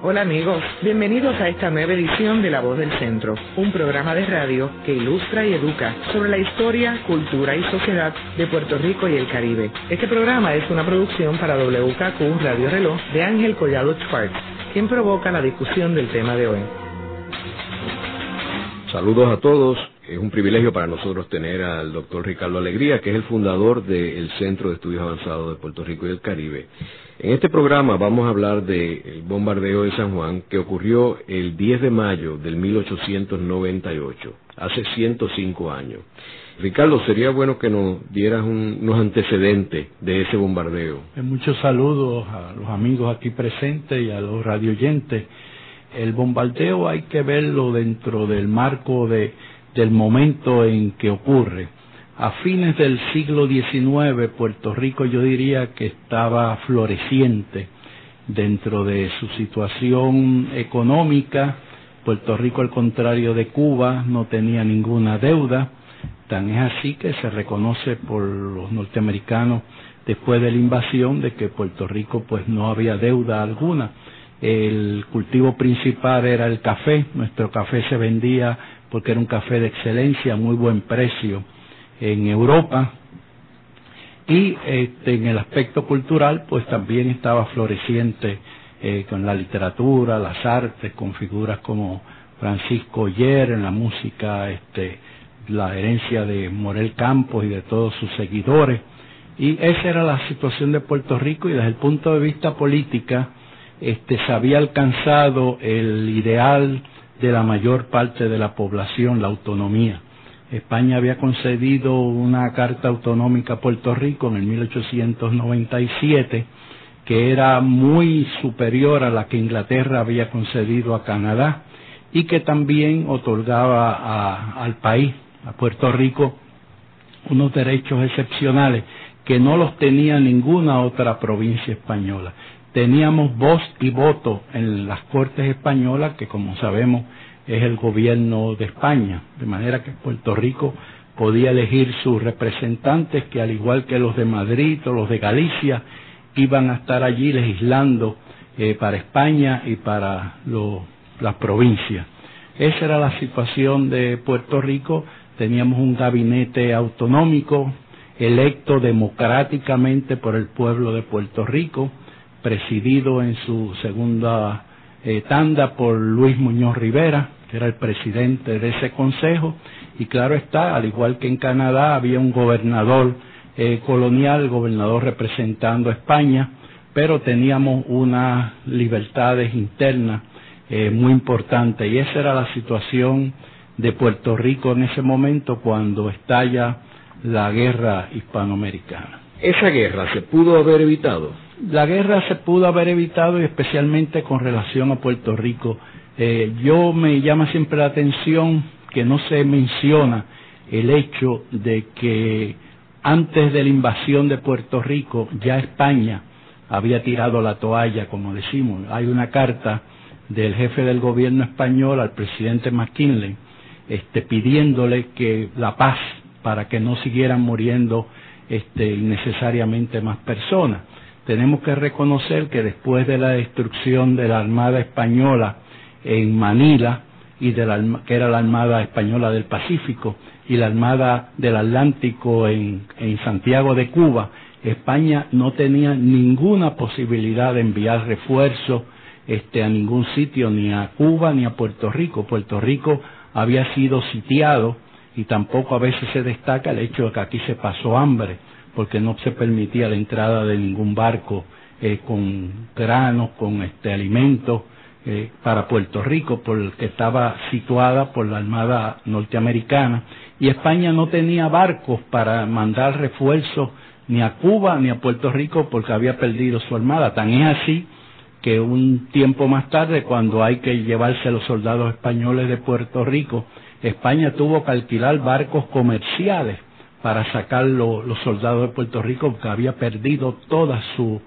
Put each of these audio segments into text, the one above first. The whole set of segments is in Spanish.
Hola amigos, bienvenidos a esta nueva edición de La Voz del Centro, un programa de radio que ilustra y educa sobre la historia, cultura y sociedad de Puerto Rico y el Caribe. Este programa es una producción para WKQ Radio Reloj de Ángel Collado Schwartz, quien provoca la discusión del tema de hoy. Saludos a todos. Es un privilegio para nosotros tener al doctor Ricardo Alegría, que es el fundador del Centro de Estudios Avanzados de Puerto Rico y el Caribe. En este programa vamos a hablar del bombardeo de San Juan que ocurrió el 10 de mayo del 1898, hace 105 años. Ricardo, sería bueno que nos dieras unos antecedentes de ese bombardeo. Eh, muchos saludos a los amigos aquí presentes y a los radioyentes. El bombardeo hay que verlo dentro del marco de, del momento en que ocurre a fines del siglo XIX, Puerto Rico yo diría que estaba floreciente dentro de su situación económica. Puerto Rico, al contrario de Cuba, no tenía ninguna deuda. Tan es así que se reconoce por los norteamericanos después de la invasión de que Puerto Rico pues no había deuda alguna. El cultivo principal era el café. Nuestro café se vendía porque era un café de excelencia, muy buen precio en Europa y este, en el aspecto cultural pues también estaba floreciente eh, con la literatura, las artes, con figuras como Francisco Yer en la música, este, la herencia de Morel Campos y de todos sus seguidores. Y esa era la situación de Puerto Rico y desde el punto de vista política este, se había alcanzado el ideal de la mayor parte de la población, la autonomía. España había concedido una carta autonómica a Puerto Rico en el 1897 que era muy superior a la que Inglaterra había concedido a Canadá y que también otorgaba al país, a Puerto Rico, unos derechos excepcionales que no los tenía ninguna otra provincia española. Teníamos voz y voto en las Cortes españolas, que como sabemos es el gobierno de España, de manera que Puerto Rico podía elegir sus representantes que al igual que los de Madrid o los de Galicia iban a estar allí legislando eh, para España y para las provincias. Esa era la situación de Puerto Rico. Teníamos un gabinete autonómico electo democráticamente por el pueblo de Puerto Rico, presidido en su segunda eh, tanda por Luis Muñoz Rivera, que era el presidente de ese consejo, y claro está, al igual que en Canadá, había un gobernador eh, colonial, gobernador representando a España, pero teníamos unas libertades internas eh, muy importantes, y esa era la situación de Puerto Rico en ese momento cuando estalla la guerra hispanoamericana. ¿Esa guerra se pudo haber evitado? La guerra se pudo haber evitado y especialmente con relación a Puerto Rico eh, yo me llama siempre la atención que no se menciona el hecho de que antes de la invasión de Puerto Rico ya España había tirado la toalla, como decimos. Hay una carta del jefe del gobierno español al presidente McKinley este, pidiéndole que la paz para que no siguieran muriendo este, innecesariamente más personas. Tenemos que reconocer que después de la destrucción de la Armada Española en Manila, y de la, que era la Armada Española del Pacífico, y la Armada del Atlántico en, en Santiago de Cuba, España no tenía ninguna posibilidad de enviar refuerzos este, a ningún sitio, ni a Cuba ni a Puerto Rico. Puerto Rico había sido sitiado y tampoco a veces se destaca el hecho de que aquí se pasó hambre, porque no se permitía la entrada de ningún barco eh, con granos, con este, alimentos, eh, para Puerto Rico, porque estaba situada por la Armada norteamericana, y España no tenía barcos para mandar refuerzos ni a Cuba ni a Puerto Rico porque había perdido su armada. Tan es así que un tiempo más tarde, cuando hay que llevarse los soldados españoles de Puerto Rico, España tuvo que alquilar barcos comerciales para sacar los soldados de Puerto Rico porque había perdido toda su,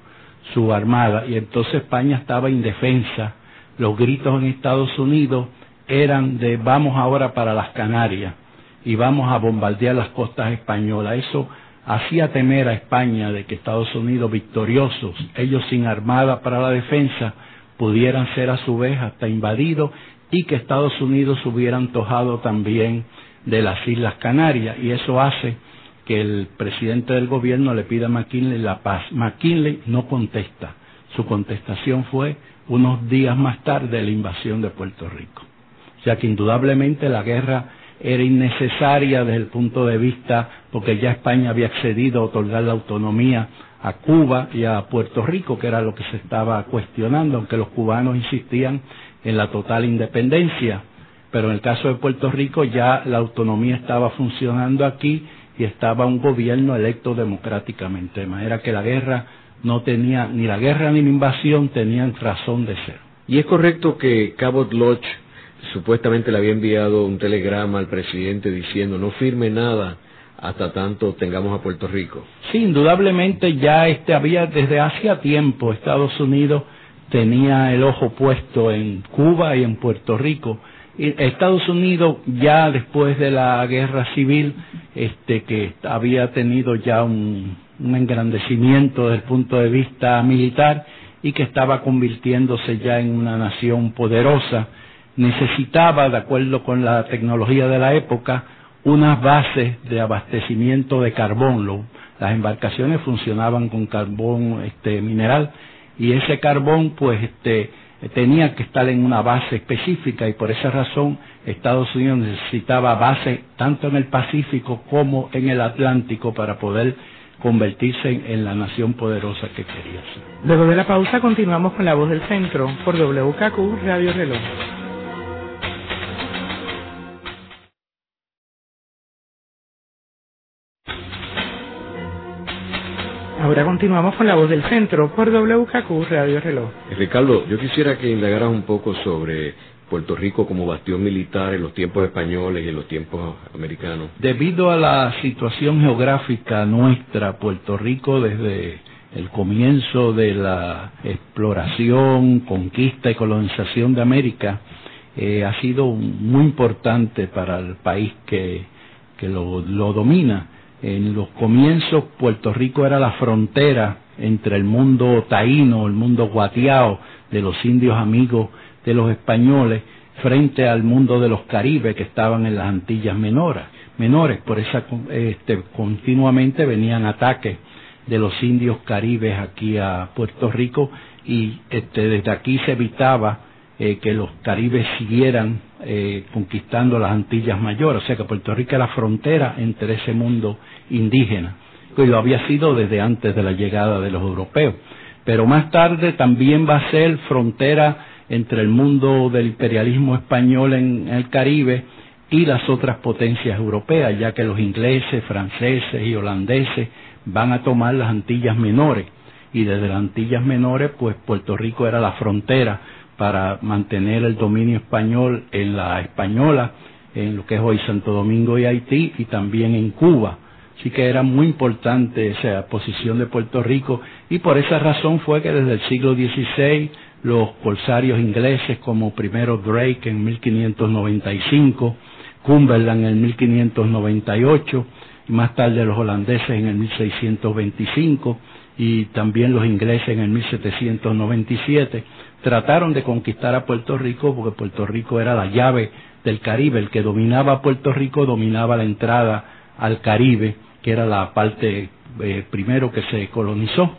su armada y entonces España estaba indefensa los gritos en Estados Unidos eran de vamos ahora para las Canarias y vamos a bombardear las costas españolas. Eso hacía temer a España de que Estados Unidos victoriosos, ellos sin armada para la defensa, pudieran ser a su vez hasta invadidos y que Estados Unidos hubiera antojado también de las Islas Canarias y eso hace que el presidente del gobierno le pida a McKinley la paz. McKinley no contesta. Su contestación fue unos días más tarde la invasión de Puerto Rico. O sea que indudablemente la guerra era innecesaria desde el punto de vista porque ya España había accedido a otorgar la autonomía a Cuba y a Puerto Rico, que era lo que se estaba cuestionando, aunque los cubanos insistían en la total independencia. Pero en el caso de Puerto Rico ya la autonomía estaba funcionando aquí y estaba un gobierno electo democráticamente, de manera que la guerra no tenía, ni la guerra ni la invasión tenían razón de ser. Y es correcto que Cabot Lodge supuestamente le había enviado un telegrama al presidente diciendo no firme nada hasta tanto tengamos a Puerto Rico. Sí, indudablemente ya este había desde hacía tiempo Estados Unidos tenía el ojo puesto en Cuba y en Puerto Rico. Estados Unidos ya después de la guerra civil, este que había tenido ya un, un engrandecimiento desde el punto de vista militar y que estaba convirtiéndose ya en una nación poderosa, necesitaba, de acuerdo con la tecnología de la época, unas bases de abastecimiento de carbón. las embarcaciones funcionaban con carbón este, mineral y ese carbón pues este, tenía que estar en una base específica y por esa razón Estados Unidos necesitaba bases tanto en el Pacífico como en el Atlántico para poder convertirse en, la nación poderosa que quería ser. Luego de la pausa continuamos con la voz del centro por WKQ Radio Reloj. Ahora continuamos con la voz del centro por WKQ Radio Reloj. Eh, Ricardo, yo quisiera que indagaras un poco sobre Puerto Rico como bastión militar en los tiempos españoles y en los tiempos americanos. Debido a la situación geográfica nuestra, Puerto Rico desde el comienzo de la exploración, conquista y colonización de América eh, ha sido muy importante para el país que, que lo, lo domina en los comienzos Puerto Rico era la frontera entre el mundo taíno, el mundo guatiao de los indios amigos de los españoles frente al mundo de los caribes que estaban en las Antillas menores. menores. Por esa este, continuamente venían ataques de los indios caribes aquí a Puerto Rico y este, desde aquí se evitaba eh, que los caribes siguieran eh, conquistando las Antillas mayores, o sea que Puerto Rico era frontera entre ese mundo indígena, que lo había sido desde antes de la llegada de los europeos. Pero más tarde también va a ser frontera entre el mundo del imperialismo español en el Caribe y las otras potencias europeas, ya que los ingleses, franceses y holandeses van a tomar las Antillas menores y desde las Antillas menores pues Puerto Rico era la frontera para mantener el dominio español en la española, en lo que es hoy Santo Domingo y Haití, y también en Cuba. Así que era muy importante esa posición de Puerto Rico y por esa razón fue que desde el siglo XVI los corsarios ingleses como primero Drake en 1595, Cumberland en 1598 y más tarde los holandeses en el 1625 y también los ingleses en el 1797 trataron de conquistar a Puerto Rico porque Puerto Rico era la llave del Caribe, el que dominaba Puerto Rico dominaba la entrada al Caribe, que era la parte eh, primero que se colonizó.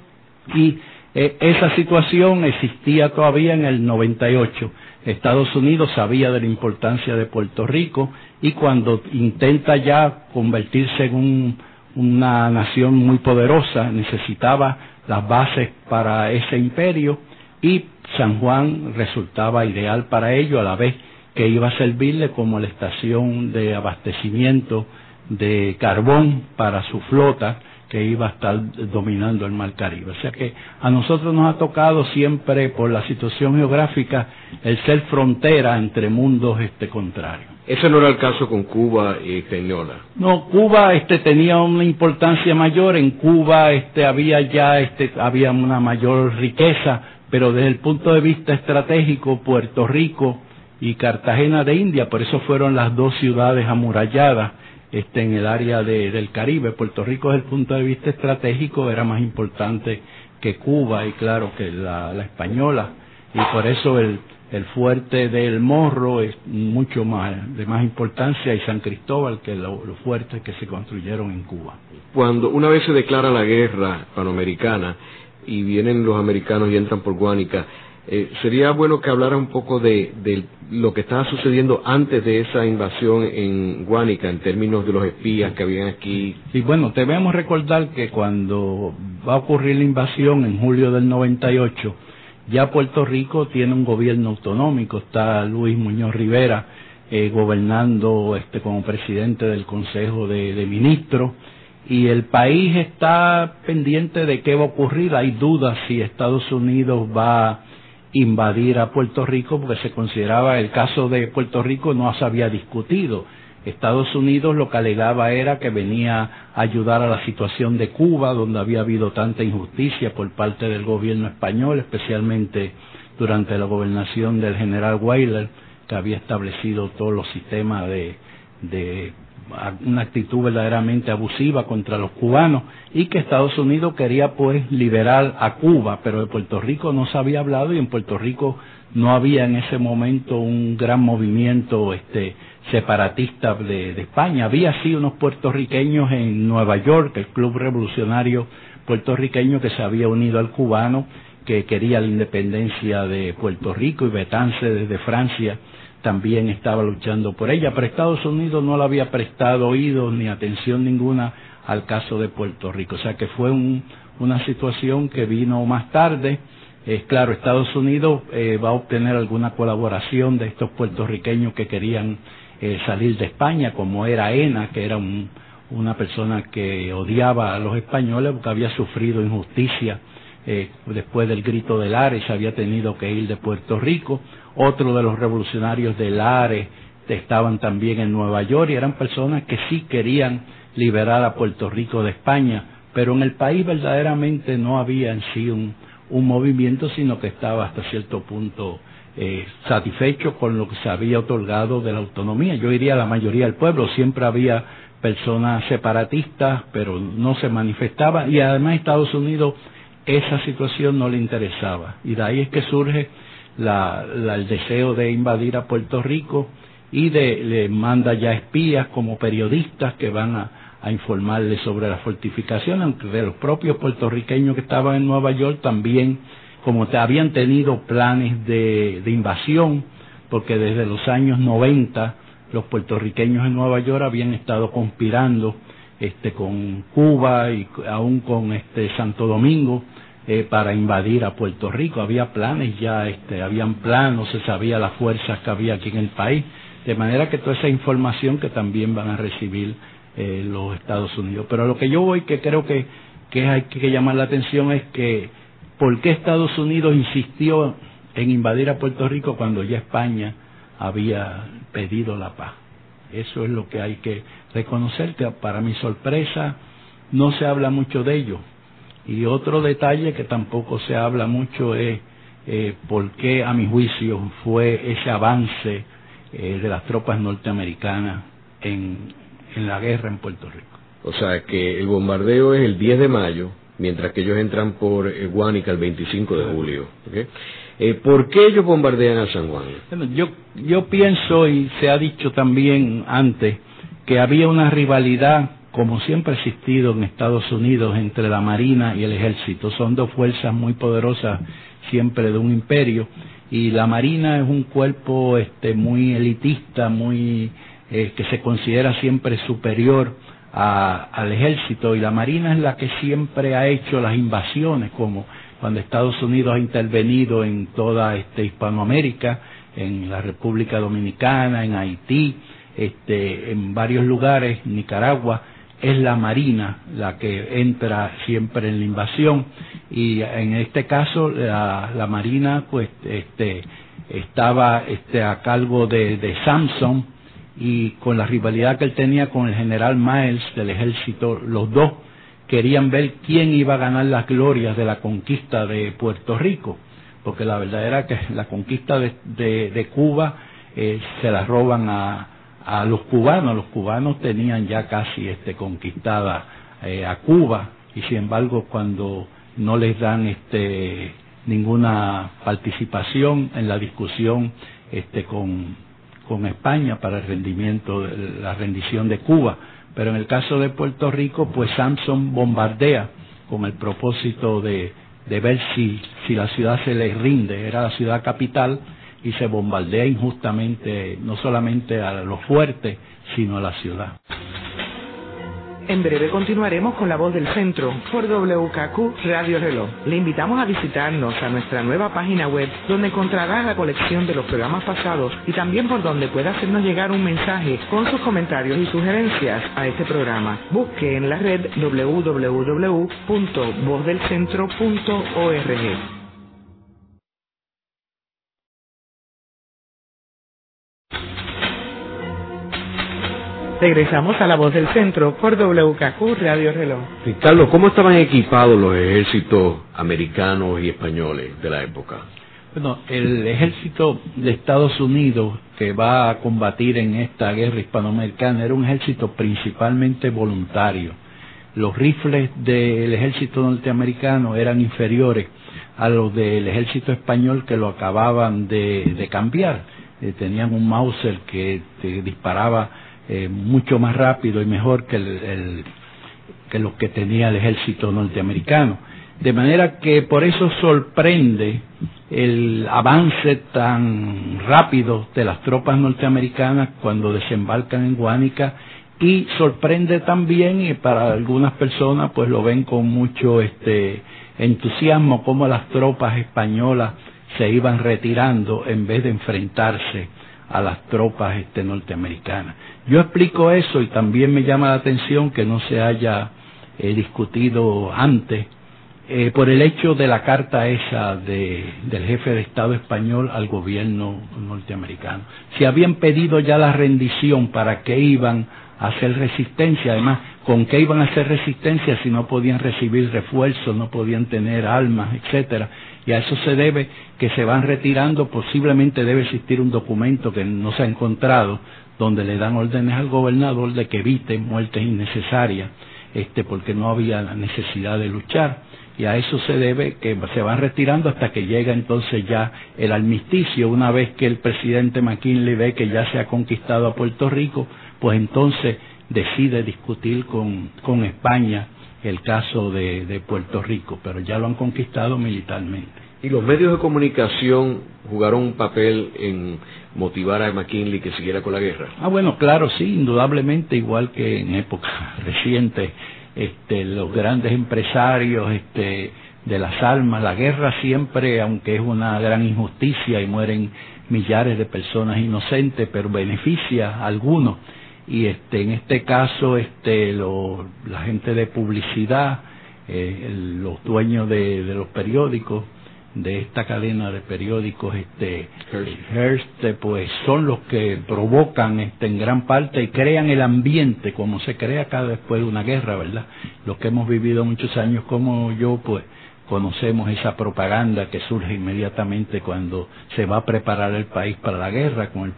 Y eh, esa situación existía todavía en el 98. Estados Unidos sabía de la importancia de Puerto Rico y cuando intenta ya convertirse en una nación muy poderosa, necesitaba las bases para ese imperio y San Juan resultaba ideal para ello, a la vez que iba a servirle como la estación de abastecimiento de carbón para su flota que iba a estar dominando el Mar Caribe. O sea que a nosotros nos ha tocado siempre, por la situación geográfica, el ser frontera entre mundos este contrarios. Ese no era el caso con Cuba y Española. No, Cuba este tenía una importancia mayor. En Cuba este había ya este había una mayor riqueza pero desde el punto de vista estratégico, Puerto Rico y Cartagena de India, por eso fueron las dos ciudades amuralladas este, en el área del Caribe. Puerto Rico desde el punto de vista estratégico era más importante que Cuba y claro que la, española. y por eso el, el fuerte del Morro es mucho más de más importancia y San Cristóbal que los lo fuertes que se construyeron en Cuba. Cuando una vez se declara la guerra panamericana y vienen los americanos y entran por Guánica, eh, sería bueno que hablara un poco de, de, lo que estaba sucediendo antes de esa invasión en Guánica, en términos de los espías que habían aquí. Y bueno, debemos recordar que cuando va a ocurrir la invasión en julio del 98, ya Puerto Rico tiene un gobierno autonómico, está Luis Muñoz Rivera eh, gobernando este, como presidente del Consejo de, Ministros y el país está pendiente de qué va a ocurrir. Hay dudas si Estados Unidos va invadir a Puerto Rico porque se consideraba el caso de Puerto Rico no se había discutido. Estados Unidos lo que alegaba era que venía a ayudar a la situación de Cuba, donde había habido tanta injusticia por parte del gobierno español, especialmente durante la gobernación del general Weyler, que había establecido todos los sistemas de, de una actitud verdaderamente abusiva contra los cubanos y que Estados Unidos quería pues liberar a Cuba, pero de Puerto Rico no se había hablado y en Puerto Rico no había en ese momento un gran movimiento este separatista de, de España. Había sí unos puertorriqueños en Nueva York, el Club Revolucionario puertorriqueño que se había unido al cubano, que quería la independencia de Puerto Rico y Betance desde Francia también estaba luchando por ella, pero Estados Unidos no le había prestado oído ni atención ninguna al caso de Puerto Rico. O sea que fue un, una situación que vino más tarde. Es claro, Estados Unidos eh, va a obtener alguna colaboración de estos puertorriqueños que querían eh, salir de España, como era Ena, que era un, una persona que odiaba a los españoles porque había sufrido injusticia eh, después del grito del Ares, había tenido que ir de Puerto Rico. Otro de los revolucionarios del Ares estaban también en Nueva York y eran personas que sí querían liberar a Puerto Rico de España, pero en el país verdaderamente no había en sí un, un movimiento, sino que estaba hasta cierto punto eh, satisfecho con lo que se había otorgado de la autonomía. Yo diría la mayoría del pueblo, siempre había personas separatistas, pero no se manifestaba y además Estados Unidos esa situación no le interesaba. Y de ahí es que surge la, la, el deseo de invadir a Puerto Rico y de, le manda ya espías como periodistas que van a, informarle sobre la fortificación, aunque de los propios puertorriqueños que estaban en Nueva York también, como te, habían tenido planes de, de invasión, porque desde los años 90 los puertorriqueños en Nueva York habían estado conspirando este con Cuba y aún con este Santo Domingo eh, para invadir a Puerto Rico. Había planes ya, este, habían planos, se sabía las fuerzas que había aquí en el país, de manera que toda esa información que también van a recibir eh, los Estados Unidos. Pero lo que yo voy, que creo que, que hay que llamar la atención es que por qué Estados Unidos insistió en invadir a Puerto Rico cuando ya España había pedido la paz. Eso es lo que hay que reconocer, que para mi sorpresa no se habla mucho de ello. Y otro detalle que tampoco se habla mucho es eh, por qué, a mi juicio, fue ese avance eh, de las tropas norteamericanas en, en la guerra en Puerto Rico. O sea, que el bombardeo es el 10 de mayo, mientras que ellos entran por eh, Guánica el 25 de julio. ¿okay? Eh, ¿Por qué ellos bombardean a San Juan? Bueno, yo, yo pienso, y se ha dicho también antes, que había una rivalidad como siempre ha existido en Estados Unidos entre la Marina y el Ejército. Son dos fuerzas muy poderosas siempre de un imperio. Y la Marina es un cuerpo este, muy elitista, muy eh, que se considera siempre superior al ejército. Y la Marina es la que siempre ha hecho las invasiones, como cuando Estados Unidos ha intervenido en toda este, Hispanoamérica, en la República Dominicana, en Haití, este, en varios lugares, Nicaragua, es la Marina la que entra siempre en la invasión y en este caso la, la Marina pues este estaba este a cargo de, de Samson y con la rivalidad que él tenía con el general Miles del ejército los dos querían ver quién iba a ganar las glorias de la conquista de Puerto Rico porque la verdad era que la conquista de, de, de Cuba eh, se la roban a, a los cubanos. Los cubanos tenían ya casi este, conquistada eh, a Cuba y sin embargo cuando no les dan este ninguna participación en la discusión este, con, con España para el rendimiento, la rendición de Cuba. Pero en el caso de Puerto Rico, pues Samson bombardea con el propósito de, de ver si, si la ciudad se le rinde. Era la ciudad capital y se bombardea injustamente no solamente a los fuertes, sino a la ciudad. En breve continuaremos con La Voz del Centro por WKQ Radio Reloj. Le invitamos a visitarnos a nuestra nueva página web donde encontrará la colección de los programas pasados y también por donde pueda hacernos llegar un mensaje con sus comentarios y sugerencias a este programa. Busque en la red www.vozdelcentro.org. Regresamos a la voz del centro por WKQ Radio Reloj. Carlos, ¿cómo estaban equipados los ejércitos americanos y españoles de la época? Bueno, el ejército de Estados Unidos que va a combatir en esta guerra hispanoamericana era un ejército principalmente voluntario. Los rifles del ejército norteamericano eran inferiores a los del ejército español que lo acababan de, cambiar. Eh, tenían un Mauser que disparaba eh, mucho más rápido y mejor que, el, que lo que tenía el ejército norteamericano. De manera que por eso sorprende el avance tan rápido de las tropas norteamericanas cuando desembarcan en Guánica y sorprende también y para algunas personas pues lo ven con mucho este entusiasmo como las tropas españolas se iban retirando en vez de enfrentarse a las tropas este, norteamericanas. Yo explico eso y también me llama la atención que no se haya eh, discutido antes eh, por el hecho de la carta esa de, del jefe de Estado español al gobierno norteamericano. Si habían pedido ya la rendición, ¿para qué iban hacer resistencia? Además, ¿con qué iban a hacer resistencia si no podían recibir refuerzos, no podían tener armas, etcétera? y a eso se debe que se van retirando, posiblemente debe existir un documento que no se ha encontrado, donde le dan órdenes al gobernador de que evite muertes innecesarias, este, porque no había la necesidad de luchar. Y a eso se debe que se van retirando hasta que llega entonces ya el armisticio. Una vez que el presidente McKinley ve que ya se ha conquistado a Puerto Rico, pues entonces decide discutir con, con España el caso de, de Puerto Rico, pero ya lo han conquistado militarmente. ¿Y los medios de comunicación jugaron un papel en motivar a McKinley que siguiera con la guerra? Ah, bueno, claro, sí, indudablemente, igual que en épocas recientes, este, los grandes empresarios este, de las armas, la guerra siempre, aunque es una gran injusticia y mueren millares de personas inocentes, pero beneficia a algunos y este en este caso este lo, la gente de publicidad eh, los dueños de, los periódicos de esta cadena de periódicos este Hearst. Pues son los que provocan este en gran parte y crean el ambiente como se crea cada después de una guerra verdad los que hemos vivido muchos años como yo pues conocemos esa propaganda que surge inmediatamente cuando se va a preparar el país para la guerra con el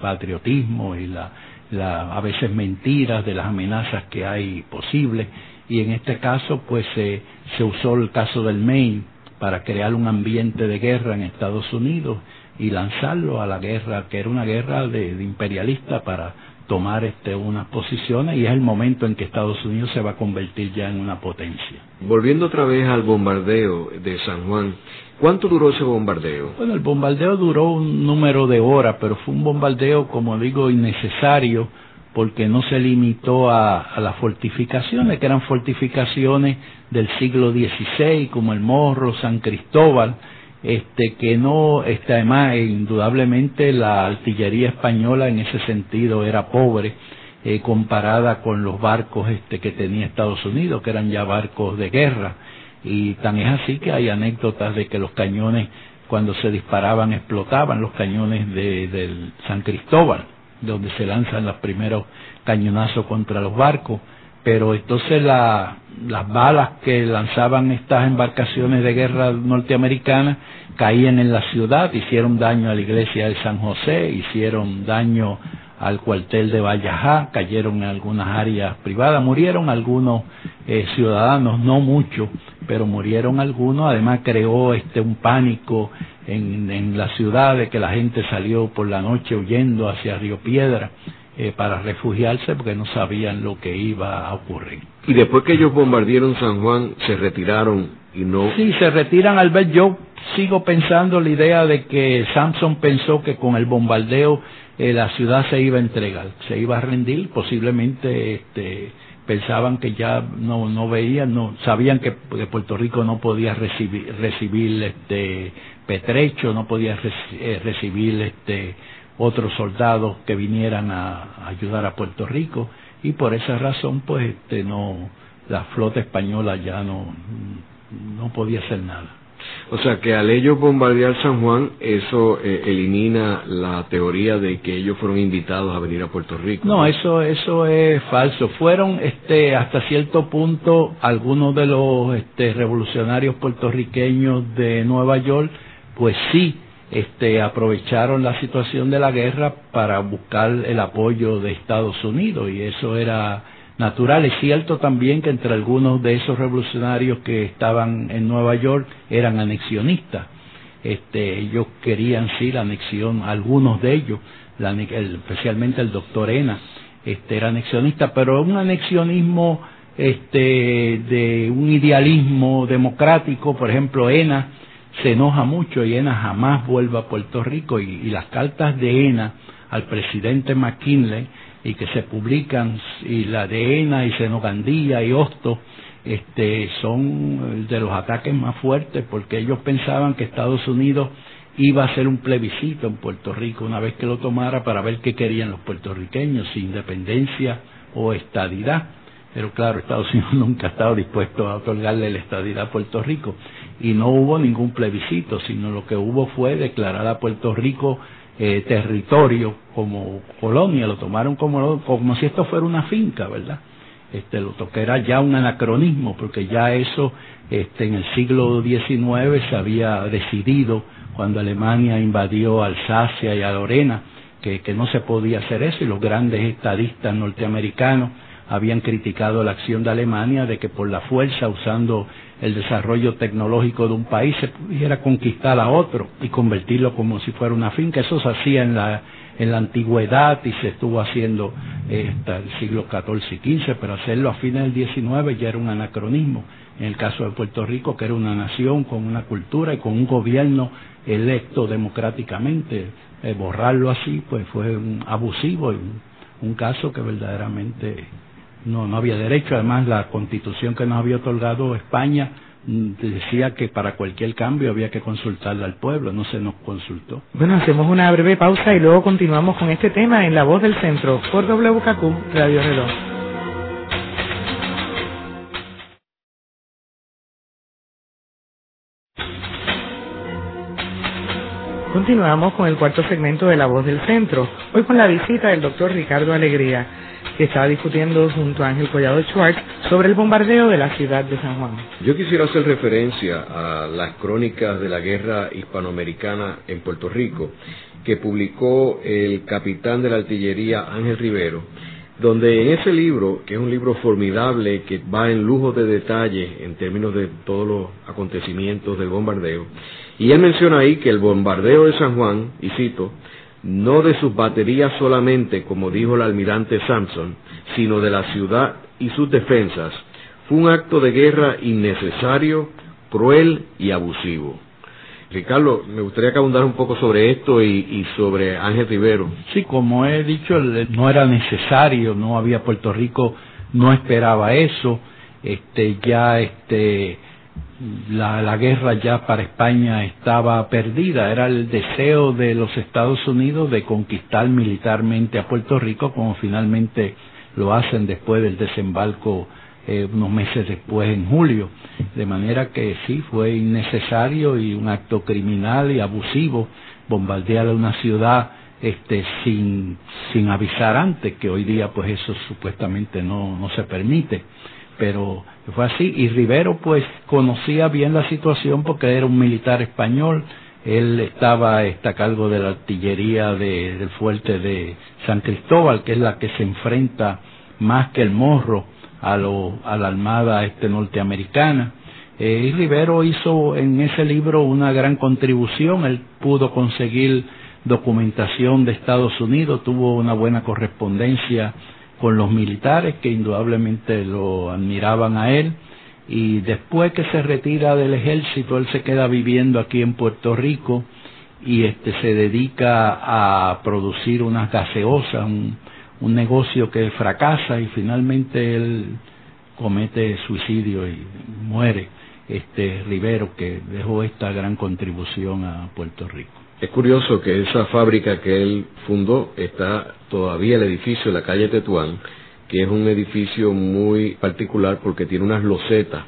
patriotismo y la la, a veces mentiras de las amenazas que hay posibles. Y en este caso pues se usó el caso del Maine para crear un ambiente de guerra en Estados Unidos y lanzarlo a la guerra que era una guerra de, de imperialista para tomar este, unas posiciones y es el momento en que Estados Unidos se va a convertir ya en una potencia. Volviendo otra vez al bombardeo de San Juan, ¿cuánto duró ese bombardeo? Bueno, el bombardeo duró un número de horas, pero fue un bombardeo, como digo, innecesario porque no se limitó a, a las fortificaciones, que eran fortificaciones del siglo XVI, como el Morro, San Cristóbal, este que no este además indudablemente la artillería española en ese sentido era pobre eh, comparada con los barcos este que tenía Estados Unidos que eran ya barcos de guerra. Y tan es así que hay anécdotas de que los cañones cuando se disparaban explotaban los cañones de, del San Cristóbal donde se lanzan los primeros cañonazos contra los barcos pero entonces la, las balas que lanzaban estas embarcaciones de guerra norteamericanas caían en la ciudad, hicieron daño a la iglesia de San José, hicieron daño al cuartel de Vallajá, cayeron en algunas áreas privadas, murieron algunos eh, ciudadanos, no muchos, pero murieron algunos, además creó este un pánico en, en la ciudad de que la gente salió por la noche huyendo hacia Río Piedra eh, para refugiarse porque no sabían lo que iba a ocurrir. Y después que ellos bombardearon San Juan, se retiraron y no... Sí, se retiran al ver, yo sigo pensando la idea de que Samson pensó que con el bombardeo eh, la ciudad se iba a entregar, se iba a rendir, posiblemente este, pensaban que ya no no veían, no sabían que, Puerto Rico no podía recibir recibir este petrecho, no podía eh, recibir este otros soldados que vinieran a, ayudar a Puerto Rico y por esa razón pues este no la flota española ya no no podía hacer nada. O sea que al ellos bombardear San Juan, eso eh, elimina la teoría de que ellos fueron invitados a venir a Puerto Rico. No, eso eso es falso. Fueron este hasta cierto punto algunos de los este, revolucionarios puertorriqueños de Nueva York, pues sí este, aprovecharon la situación de la guerra para buscar el apoyo de Estados Unidos y eso era natural. Es cierto también que entre algunos de esos revolucionarios que estaban en Nueva York eran anexionistas. Este, ellos querían sí la anexión, algunos de ellos, especialmente el doctor Ena, este, era anexionista, pero un anexionismo este, de un idealismo democrático, por ejemplo, Ena se enoja mucho y Ena jamás vuelve a Puerto Rico y, las cartas de Ena al presidente McKinley y que se publican y la de Ena y Senogandía y Hosto este son de los ataques más fuertes porque ellos pensaban que Estados Unidos iba a hacer un plebiscito en Puerto Rico una vez que lo tomara para ver qué querían los puertorriqueños, si independencia o estadidad. Pero claro, Estados Unidos nunca ha estado dispuesto a otorgarle la estadidad a Puerto Rico y no hubo ningún plebiscito, sino lo que hubo fue declarar a Puerto Rico eh, territorio como colonia, lo tomaron como, como si esto fuera una finca, ¿verdad? Este, lo que era ya un anacronismo, porque ya eso este, en el siglo XIX se había decidido cuando Alemania invadió Alsacia y a Lorena, que, que no se podía hacer eso, y los grandes estadistas norteamericanos habían criticado la acción de Alemania de que por la fuerza, usando el desarrollo tecnológico de un país, se pudiera conquistar a otro y convertirlo como si fuera una finca. Eso se hacía en la, en la antigüedad y se estuvo haciendo eh, hasta el siglo XIV y XV, pero hacerlo a fines del XIX ya era un anacronismo. En el caso de Puerto Rico, que era una nación con una cultura y con un gobierno electo democráticamente, eh, borrarlo así pues fue un abusivo y un, un caso que verdaderamente no, no había derecho. Además, la constitución que nos había otorgado España mm, decía que para cualquier cambio había que consultarle al pueblo, no se nos consultó. Bueno, hacemos una breve pausa y luego continuamos con este tema en La Voz del Centro por WKQ Radio Reloj. Continuamos con el cuarto segmento de La Voz del Centro, hoy con la visita del doctor Ricardo Alegría que estaba discutiendo junto a Ángel Collado Schwartz sobre el bombardeo de la ciudad de San Juan. Yo quisiera hacer referencia a las crónicas de la guerra hispanoamericana en Puerto Rico que publicó el capitán de la artillería Ángel Rivero, donde en ese libro, que es un libro formidable, que va en lujo de detalle en términos de todos los acontecimientos del bombardeo, y él menciona ahí que el bombardeo de San Juan, y cito, no de sus baterías solamente, como dijo el almirante Sampson, sino de la ciudad y sus defensas, fue un acto de guerra innecesario, cruel y abusivo. Ricardo, me gustaría que abundara un poco sobre esto y, y, sobre Ángel Rivero. Sí, como he dicho, no era necesario, no había Puerto Rico, no esperaba eso, este, ya este, la, la, guerra ya para España estaba perdida, era el deseo de los Estados Unidos de conquistar militarmente a Puerto Rico, como finalmente lo hacen después del desembarco eh, unos meses después en julio. De manera que sí, fue innecesario y un acto criminal y abusivo bombardear a una ciudad este, sin, sin avisar antes, que hoy día pues eso supuestamente no, no se permite. Pero fue así. Y Rivero pues conocía bien la situación porque era un militar español. Él estaba está a cargo de la artillería de, del fuerte de San Cristóbal, que es la que se enfrenta más que el morro a, lo, a la armada este norteamericana. Eh, y Rivero hizo en ese libro una gran contribución, él pudo conseguir documentación de Estados Unidos, tuvo una buena correspondencia con los militares que indudablemente lo admiraban a él y después que se retira del ejército él se queda viviendo aquí en Puerto Rico y este se dedica a producir unas gaseosas, un, un negocio que fracasa y finalmente él comete suicidio y muere este Rivero que dejó esta gran contribución a Puerto Rico. Es curioso que esa fábrica que él fundó está todavía el edificio de la calle Tetuán, que es un edificio muy particular porque tiene unas losetas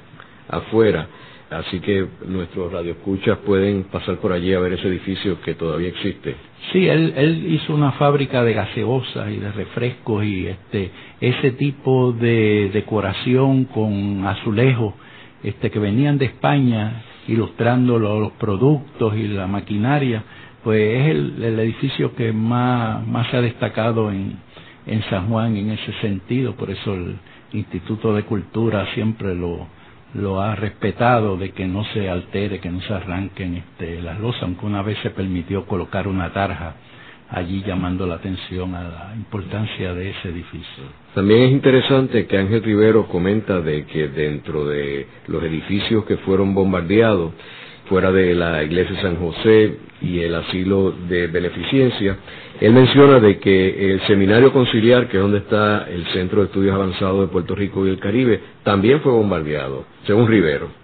afuera, así que nuestros radioescuchas pueden pasar por allí a ver ese edificio que todavía existe. Sí, él, él hizo una fábrica de gaseosas y de refrescos y este ese tipo de decoración con azulejos este que venían de España ilustrando los productos y la maquinaria pues es el, el edificio que más, más se ha destacado en, en San Juan en ese sentido, por eso el Instituto de Cultura siempre lo, lo ha respetado de que no se altere, que no se arranquen este, las losas, aunque una vez se permitió colocar una tarja allí llamando la atención a la importancia de ese edificio. También es interesante que Ángel Rivero comenta de que dentro de los edificios que fueron bombardeados, fuera de la iglesia de San José y el asilo de beneficencia, él menciona de que el seminario conciliar, que es donde está el Centro de Estudios Avanzados de Puerto Rico y el Caribe, también fue bombardeado, según Rivero.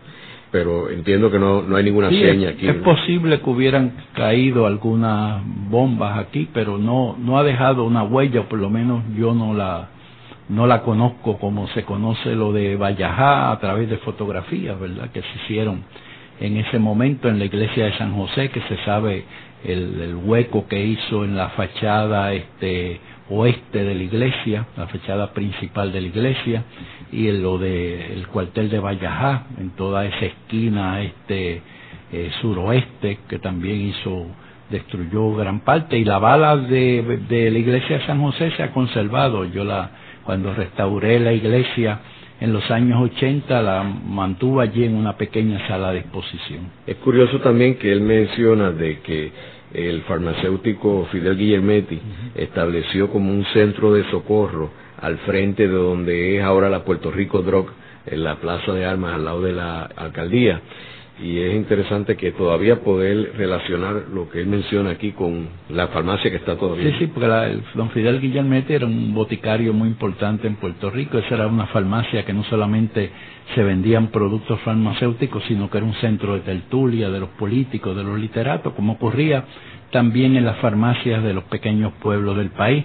Pero entiendo que no, no hay ninguna seña aquí. Es posible que hubieran caído algunas bombas aquí, pero no, no ha dejado una huella, o por lo menos yo no la, no la conozco como se conoce lo de Vallajá a través de fotografías, ¿verdad? Que se hicieron en ese momento en la iglesia de San José, que se sabe el, hueco que hizo en la fachada este oeste de la iglesia, la fachada principal de la iglesia, y en lo de el cuartel de Vallajá, en toda esa esquina este eh, suroeste, que también hizo, destruyó gran parte, y la bala de, de la iglesia de San José se ha conservado. Yo la, cuando restauré la iglesia, en los años 80 la mantuvo allí en una pequeña sala de exposición. Es curioso también que él menciona de que el farmacéutico Fidel Guillermetti estableció como un centro de socorro al frente de donde es ahora la Puerto Rico Drug, en la plaza de armas al lado de la alcaldía y es interesante que todavía poder relacionar lo que él menciona aquí con la farmacia que está todavía. Sí, sí, porque don Fidel Guillermete era un boticario muy importante en Puerto Rico. Esa era una farmacia que no solamente se vendían productos farmacéuticos, sino que era un centro de tertulia de los políticos, de los literatos, como ocurría también en las farmacias de los pequeños pueblos del país.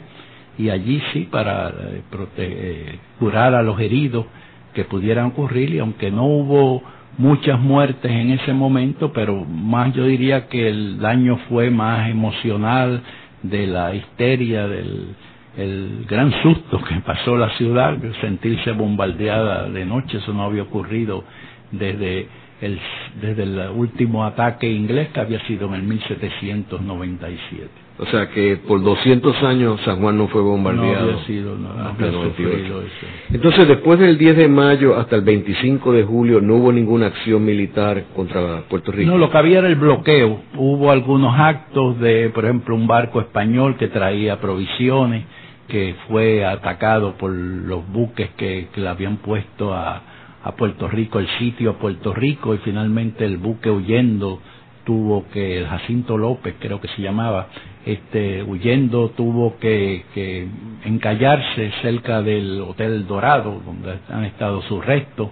Y allí sí, para eh, eh, curar a los heridos que pudieran ocurrir, y aunque no hubo muchas muertes en ese momento, pero más yo diría que el daño fue más emocional de la histeria, del el gran susto que pasó la ciudad, sentirse bombardeada de noche, eso no había ocurrido desde el, desde el último ataque inglés que había sido en el 1797. O sea que por 200 años San Juan no fue bombardeado. No había sido, no, no había sufrido eso. Entonces, después del 10 de mayo hasta el 25 de julio, ¿no hubo ninguna acción militar contra Puerto Rico? No, lo que había era el bloqueo. Hubo algunos actos de, por ejemplo, un barco español que traía provisiones, que fue atacado por los buques que, que le habían puesto a, a Puerto Rico, el sitio a Puerto Rico, y finalmente el buque huyendo tuvo que, Jacinto López creo que se llamaba, este, huyendo tuvo que, que encallarse cerca del Hotel Dorado, donde han estado sus restos.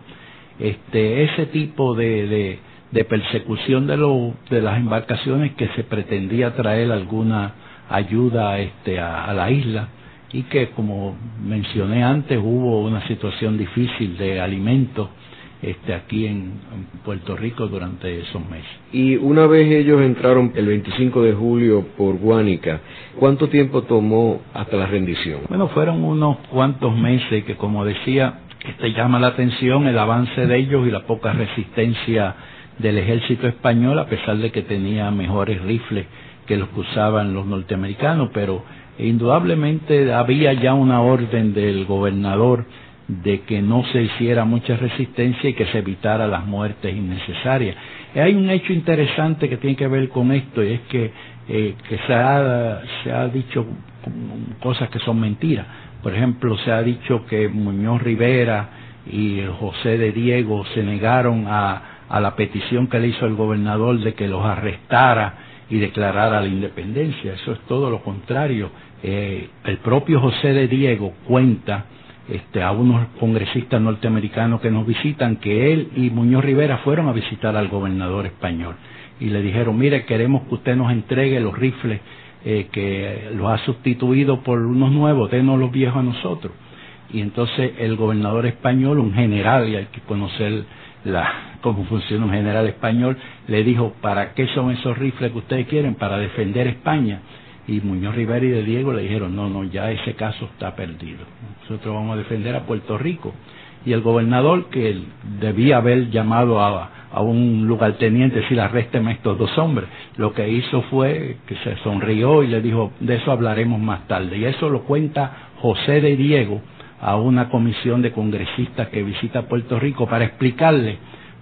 Este, ese tipo de, de, de persecución de, lo, de las embarcaciones que se pretendía traer alguna ayuda este, a, a la isla y que, como mencioné antes, hubo una situación difícil de alimentos este, aquí en, Puerto Rico durante esos meses. Y una vez ellos entraron el 25 de julio por Guánica, ¿cuánto tiempo tomó hasta la rendición? Bueno, fueron unos cuantos meses que, como decía, este llama la atención el avance de ellos y la poca resistencia del ejército español, a pesar de que tenía mejores rifles que los que usaban los norteamericanos, pero indudablemente había ya una orden del gobernador de que no se hiciera mucha resistencia y que se evitara las muertes innecesarias. Hay un hecho interesante que tiene que ver con esto y es que, eh, que se, ha, se ha dicho cosas que son mentiras. Por ejemplo, se ha dicho que Muñoz Rivera y José de Diego se negaron a, a la petición que le hizo el gobernador de que los arrestara y declarara la independencia. Eso es todo lo contrario. Eh, el propio José de Diego cuenta este, a unos congresistas norteamericanos que nos visitan que él y Muñoz Rivera fueron a visitar al gobernador español y le dijeron, mire, queremos que usted nos entregue los rifles eh, que los ha sustituido por unos nuevos, denos los viejos a nosotros. Y entonces el gobernador español, un general, y hay que conocer la, cómo funciona un general español, le dijo, ¿para qué son esos rifles que ustedes quieren? Para defender España y Muñoz Rivera y de Diego le dijeron, no, no, ya ese caso está perdido. Nosotros vamos a defender a Puerto Rico. Y el gobernador, que debía haber llamado a, a un lugarteniente, decir, arrésteme estos dos hombres, lo que hizo fue que se sonrió y le dijo, de eso hablaremos más tarde. Y eso lo cuenta José de Diego a una comisión de congresistas que visita Puerto Rico para explicarle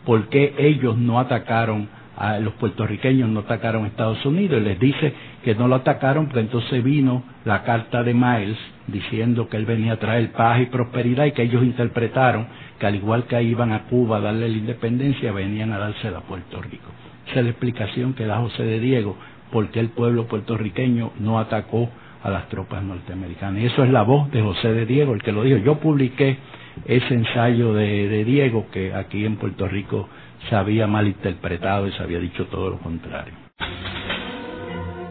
por qué ellos no atacaron a los puertorriqueños no atacaron a Estados Unidos y les dice que no lo atacaron porque entonces vino la carta de Miles diciendo que él venía a traer paz y prosperidad y que ellos interpretaron que al igual que iban a Cuba a darle la independencia venían a dársela a Puerto Rico. Esa es la explicación que da José de Diego por qué el pueblo puertorriqueño no atacó a las tropas norteamericanas. Y eso es la voz de José de Diego, el que lo dijo. Yo publiqué ese ensayo de, de Diego que aquí en Puerto Rico se había malinterpretado y se había dicho todo lo contrario.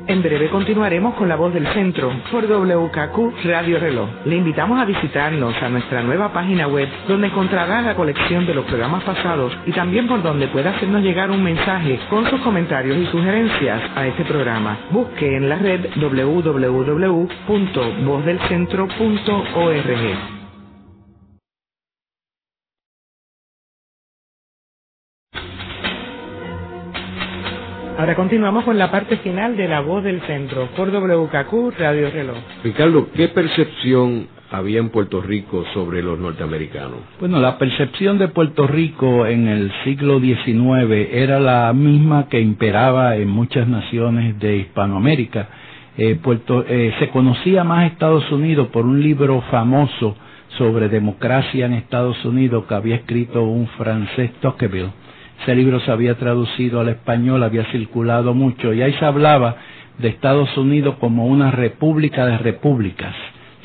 En breve continuaremos con la voz del centro por WKQ Radio Reloj. Le invitamos a visitarnos a nuestra nueva página web donde encontrará la colección de los programas pasados y también por donde pueda hacernos llegar un mensaje con sus comentarios y sugerencias a este programa. Busque en la red www.vozdelcentro.org. Ahora continuamos con la parte final de La Voz del Centro por WKQ Radio Reloj. Ricardo, ¿qué percepción había en Puerto Rico sobre los norteamericanos? Bueno, la percepción de Puerto Rico en el siglo XIX era la misma que imperaba en muchas naciones de Hispanoamérica. Eh, Puerto, eh, se conocía más Estados Unidos por un libro famoso sobre democracia en Estados Unidos que había escrito un francés Tocqueville ese libro se había traducido al español, había circulado mucho y ahí se hablaba de Estados Unidos como una república de repúblicas.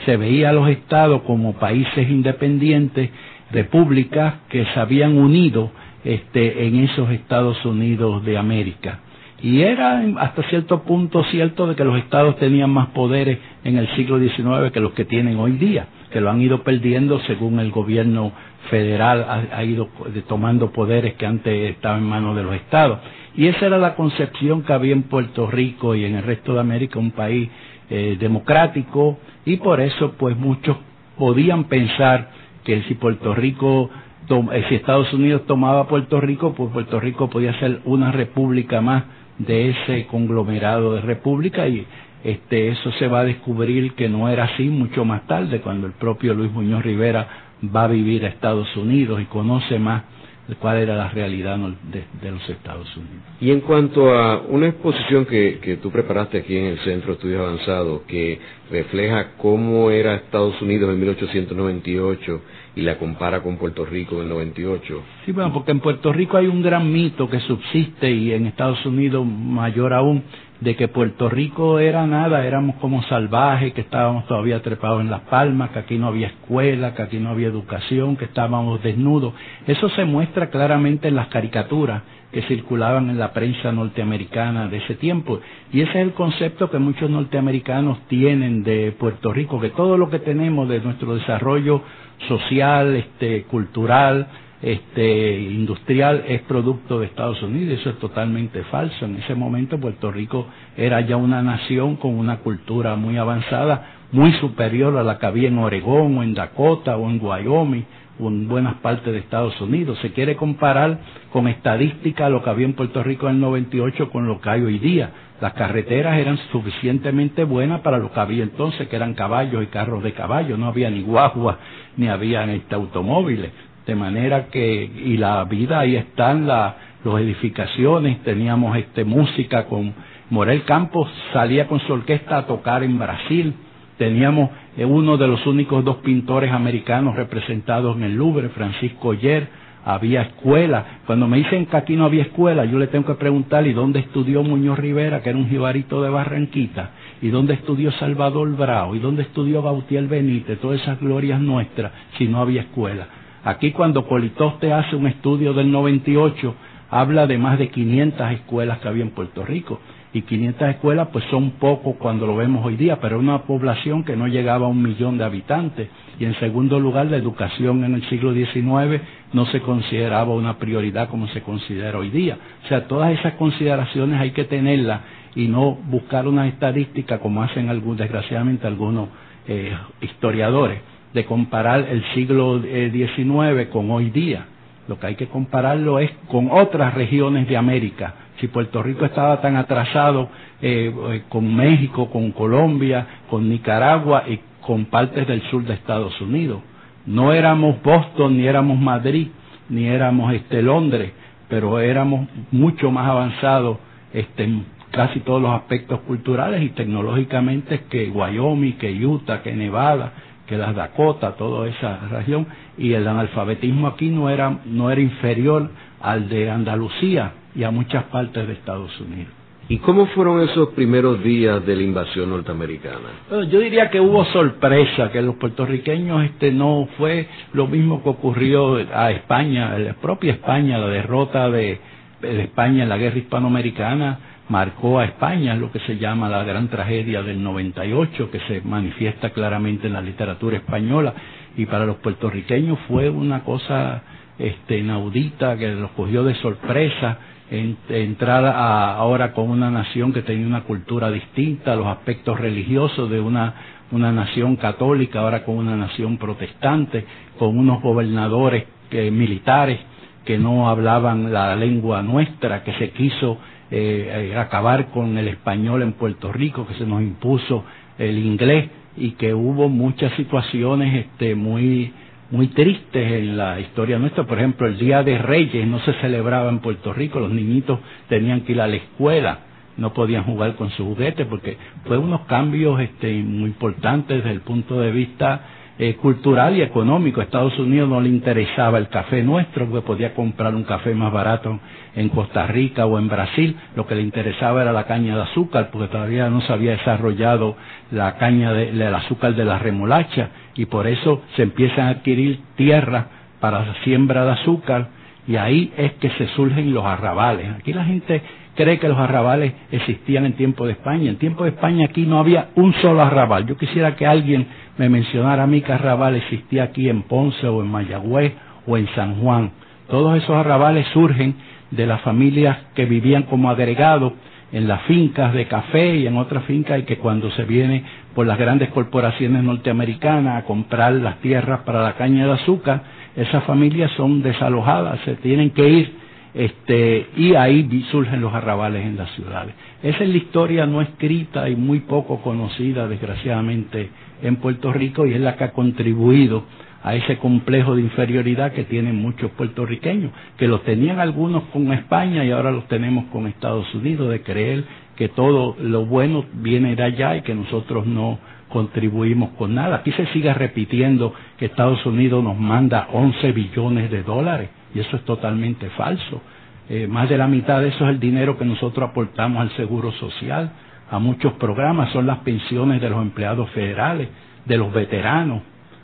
Se veía a los estados como países independientes, repúblicas que se habían unido este, en esos Estados Unidos de América. Y era hasta cierto punto cierto de que los estados tenían más poderes en el siglo XIX que los que tienen hoy día, que lo han ido perdiendo según el gobierno federal ha, ido tomando poderes que antes estaban en manos de los estados. Y esa era la concepción que había en Puerto Rico y en el resto de América, un país eh, democrático, y por eso pues muchos podían pensar que si Puerto Rico, eh, si Estados Unidos tomaba Puerto Rico, pues Puerto Rico podía ser una república más de ese conglomerado de república y este eso se va a descubrir que no era así mucho más tarde cuando el propio Luis Muñoz Rivera va a vivir a Estados Unidos y conoce más de cuál era la realidad de, los Estados Unidos. Y en cuanto a una exposición que, que tú preparaste aquí en el Centro de Estudios Avanzados, que refleja cómo era Estados Unidos en 1898 y la compara con Puerto Rico en el 98. Sí, bueno, porque en Puerto Rico hay un gran mito que subsiste y en Estados Unidos mayor aún, de que Puerto Rico era nada, éramos como salvajes, que estábamos todavía trepados en las palmas, que aquí no había escuela, que aquí no había educación, que estábamos desnudos. Eso se muestra claramente en las caricaturas que circulaban en la prensa norteamericana de ese tiempo. Y ese es el concepto que muchos norteamericanos tienen de Puerto Rico, que todo lo que tenemos de nuestro desarrollo social, este, cultural, este, industrial es producto de Estados Unidos. Eso es totalmente falso. En ese momento Puerto Rico era ya una nación con una cultura muy avanzada, muy superior a la que había en Oregón o en Dakota o en Wyoming o en buenas partes de Estados Unidos. Se quiere comparar con estadística lo que había en Puerto Rico en el 98 con lo que hay hoy día. Las carreteras eran suficientemente buenas para lo que había entonces, que eran caballos y carros de caballo, no había ni guaguas ni había este, automóviles. De manera que, y la vida ahí están las edificaciones, teníamos este música con Morel Campos, salía con su orquesta a tocar en Brasil, teníamos eh, uno de los únicos dos pintores americanos representados en el Louvre, Francisco Oyer, había escuela. Cuando me dicen que aquí no había escuela, yo le tengo que preguntar, ¿y dónde estudió Muñoz Rivera, que era un jibarito de Barranquita? ¿Y dónde estudió Salvador Bravo? ¿Y dónde estudió Gautier Benítez? Todas esas glorias nuestras, si no había escuela. Aquí cuando Politoste hace un estudio del 98, habla de más de 500 escuelas que había en Puerto Rico y 500 escuelas pues son pocos cuando lo vemos hoy día, pero una población que no llegaba a un millón de habitantes. Y en segundo lugar, la educación en el siglo XIX no se consideraba una prioridad como se considera hoy día. O sea, todas esas consideraciones hay que tenerlas y no buscar una estadística como hacen algunos, desgraciadamente algunos eh, historiadores, de comparar el siglo XIX con hoy día. Lo que hay que compararlo es con otras regiones de América si Puerto Rico estaba tan atrasado eh, eh, con México, con Colombia, con Nicaragua y con partes del sur de Estados Unidos. No éramos Boston, ni éramos Madrid, ni éramos este Londres, pero éramos mucho más avanzados este, en casi todos los aspectos culturales y tecnológicamente que Wyoming, que Utah, que Nevada, que las Dakota, toda esa región, y el analfabetismo aquí no era, no era inferior al de Andalucía, y a muchas partes de Estados Unidos. ¿Y cómo fueron esos primeros días de la invasión norteamericana? yo diría que hubo sorpresa, que los puertorriqueños este no fue lo mismo que ocurrió a España, la propia España, la derrota de, de España en la guerra hispanoamericana marcó a España, lo que se llama la gran tragedia del 98, que se manifiesta claramente en la literatura española, y para los puertorriqueños fue una cosa este, inaudita que los cogió de sorpresa entrar ahora con una nación que tenía una cultura distinta, los aspectos religiosos de una, una nación católica, ahora con una nación protestante, con unos gobernadores militares que no hablaban la lengua nuestra, que se quiso eh, acabar con el español en Puerto Rico, que se nos impuso el inglés y que hubo muchas situaciones este, muy muy tristes en la historia nuestra. Por ejemplo, el Día de Reyes no se celebraba en Puerto Rico, los niñitos tenían que ir a la escuela, no podían jugar con sus juguetes, porque fue unos cambios este, muy importantes desde el punto de vista eh, cultural y económico. A Estados Unidos no le interesaba el café nuestro, porque podía comprar un café más barato en Costa Rica o en Brasil. Lo que le interesaba era la caña de azúcar, porque todavía no se había desarrollado la caña de, del azúcar de la remolacha, y por eso se empiezan a adquirir tierra para la siembra de azúcar, y ahí es que se surgen los arrabales. Aquí la gente cree que los arrabales existían en tiempo de España. En tiempo de España aquí no había un solo arrabal. Yo quisiera que alguien me mencionara a mí que arrabal existía aquí en Ponce o en Mayagüez o en San Juan. Todos esos arrabales surgen de las familias que vivían como agregados en las fincas de café y en otras fincas y que cuando se viene por las grandes corporaciones norteamericanas a comprar las tierras para la caña de azúcar, esas familias son desalojadas, se tienen que ir este, y ahí surgen los arrabales en las ciudades. Esa es la historia no escrita y muy poco conocida, desgraciadamente, en Puerto Rico y es la que ha contribuido a ese complejo de inferioridad que tienen muchos puertorriqueños, que los tenían algunos con España y ahora los tenemos con Estados Unidos, de creer que todo lo bueno viene de allá y que nosotros no contribuimos con nada. Aquí se sigue repitiendo que Estados Unidos nos manda 11 billones de dólares y eso es totalmente falso. Eh, más de la mitad de eso es el dinero que nosotros aportamos al Seguro Social, a muchos programas, son las pensiones de los empleados federales, de los veteranos,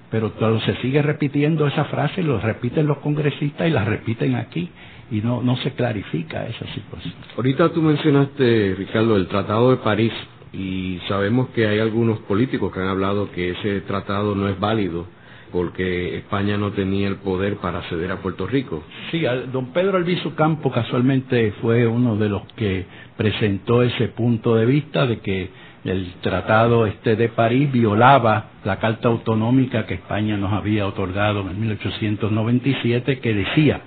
pero todo se sigue repitiendo esa frase, lo repiten los congresistas y la repiten aquí y no, no se clarifica esa situación. Ahorita tú mencionaste, Ricardo, el Tratado de París y sabemos que hay algunos políticos que han hablado que ese tratado no es válido porque España no tenía el poder para ceder a Puerto Rico. Sí, don Pedro Albizu Campo casualmente fue uno de los que presentó ese punto de vista de que el tratado este de París violaba la carta autonómica que España nos había otorgado en 1897 que decía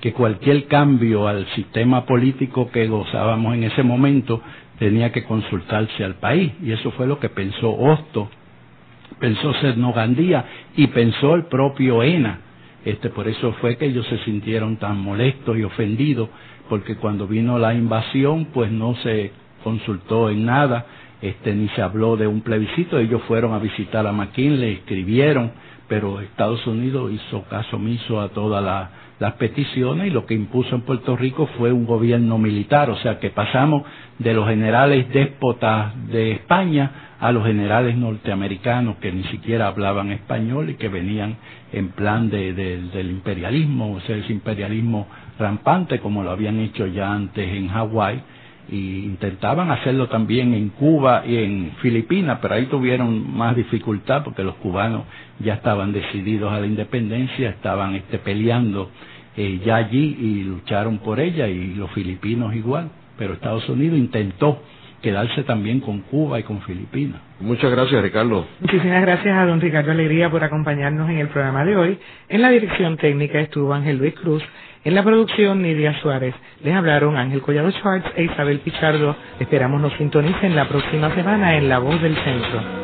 que cualquier cambio al sistema político que gozábamos en ese momento tenía que consultarse al país. Y eso fue lo que pensó Hosto, pensó Sedno Gandía y pensó el propio ENA. Este, por eso fue que ellos se sintieron tan molestos y ofendidos, porque cuando vino la invasión, pues no se consultó en nada, este, ni se habló de un plebiscito. Ellos fueron a visitar a McKinley, escribieron, pero Estados Unidos hizo caso omiso a todas las peticiones y lo que impuso en Puerto Rico fue un gobierno militar, o sea que pasamos de los generales déspotas de España a los generales norteamericanos que ni siquiera hablaban español y que venían en plan de, del imperialismo, o sea, ese imperialismo rampante como lo habían hecho ya antes en Hawái y intentaban hacerlo también en Cuba y en Filipinas, pero ahí tuvieron más dificultad porque los cubanos ya estaban decididos a la independencia, estaban este, peleando eh, ya allí y lucharon por ella y los filipinos igual, pero Estados Unidos intentó quedarse también con Cuba y con Filipinas. Muchas gracias, Ricardo. Muchísimas gracias a don Ricardo Alegría por acompañarnos en el programa de hoy. En la dirección técnica estuvo Ángel Luis Cruz en la producción, Nidia Suárez. Les hablaron Ángel Collado Schwartz e Isabel Pichardo. Esperamos nos sintonicen la próxima semana en La Voz del Centro.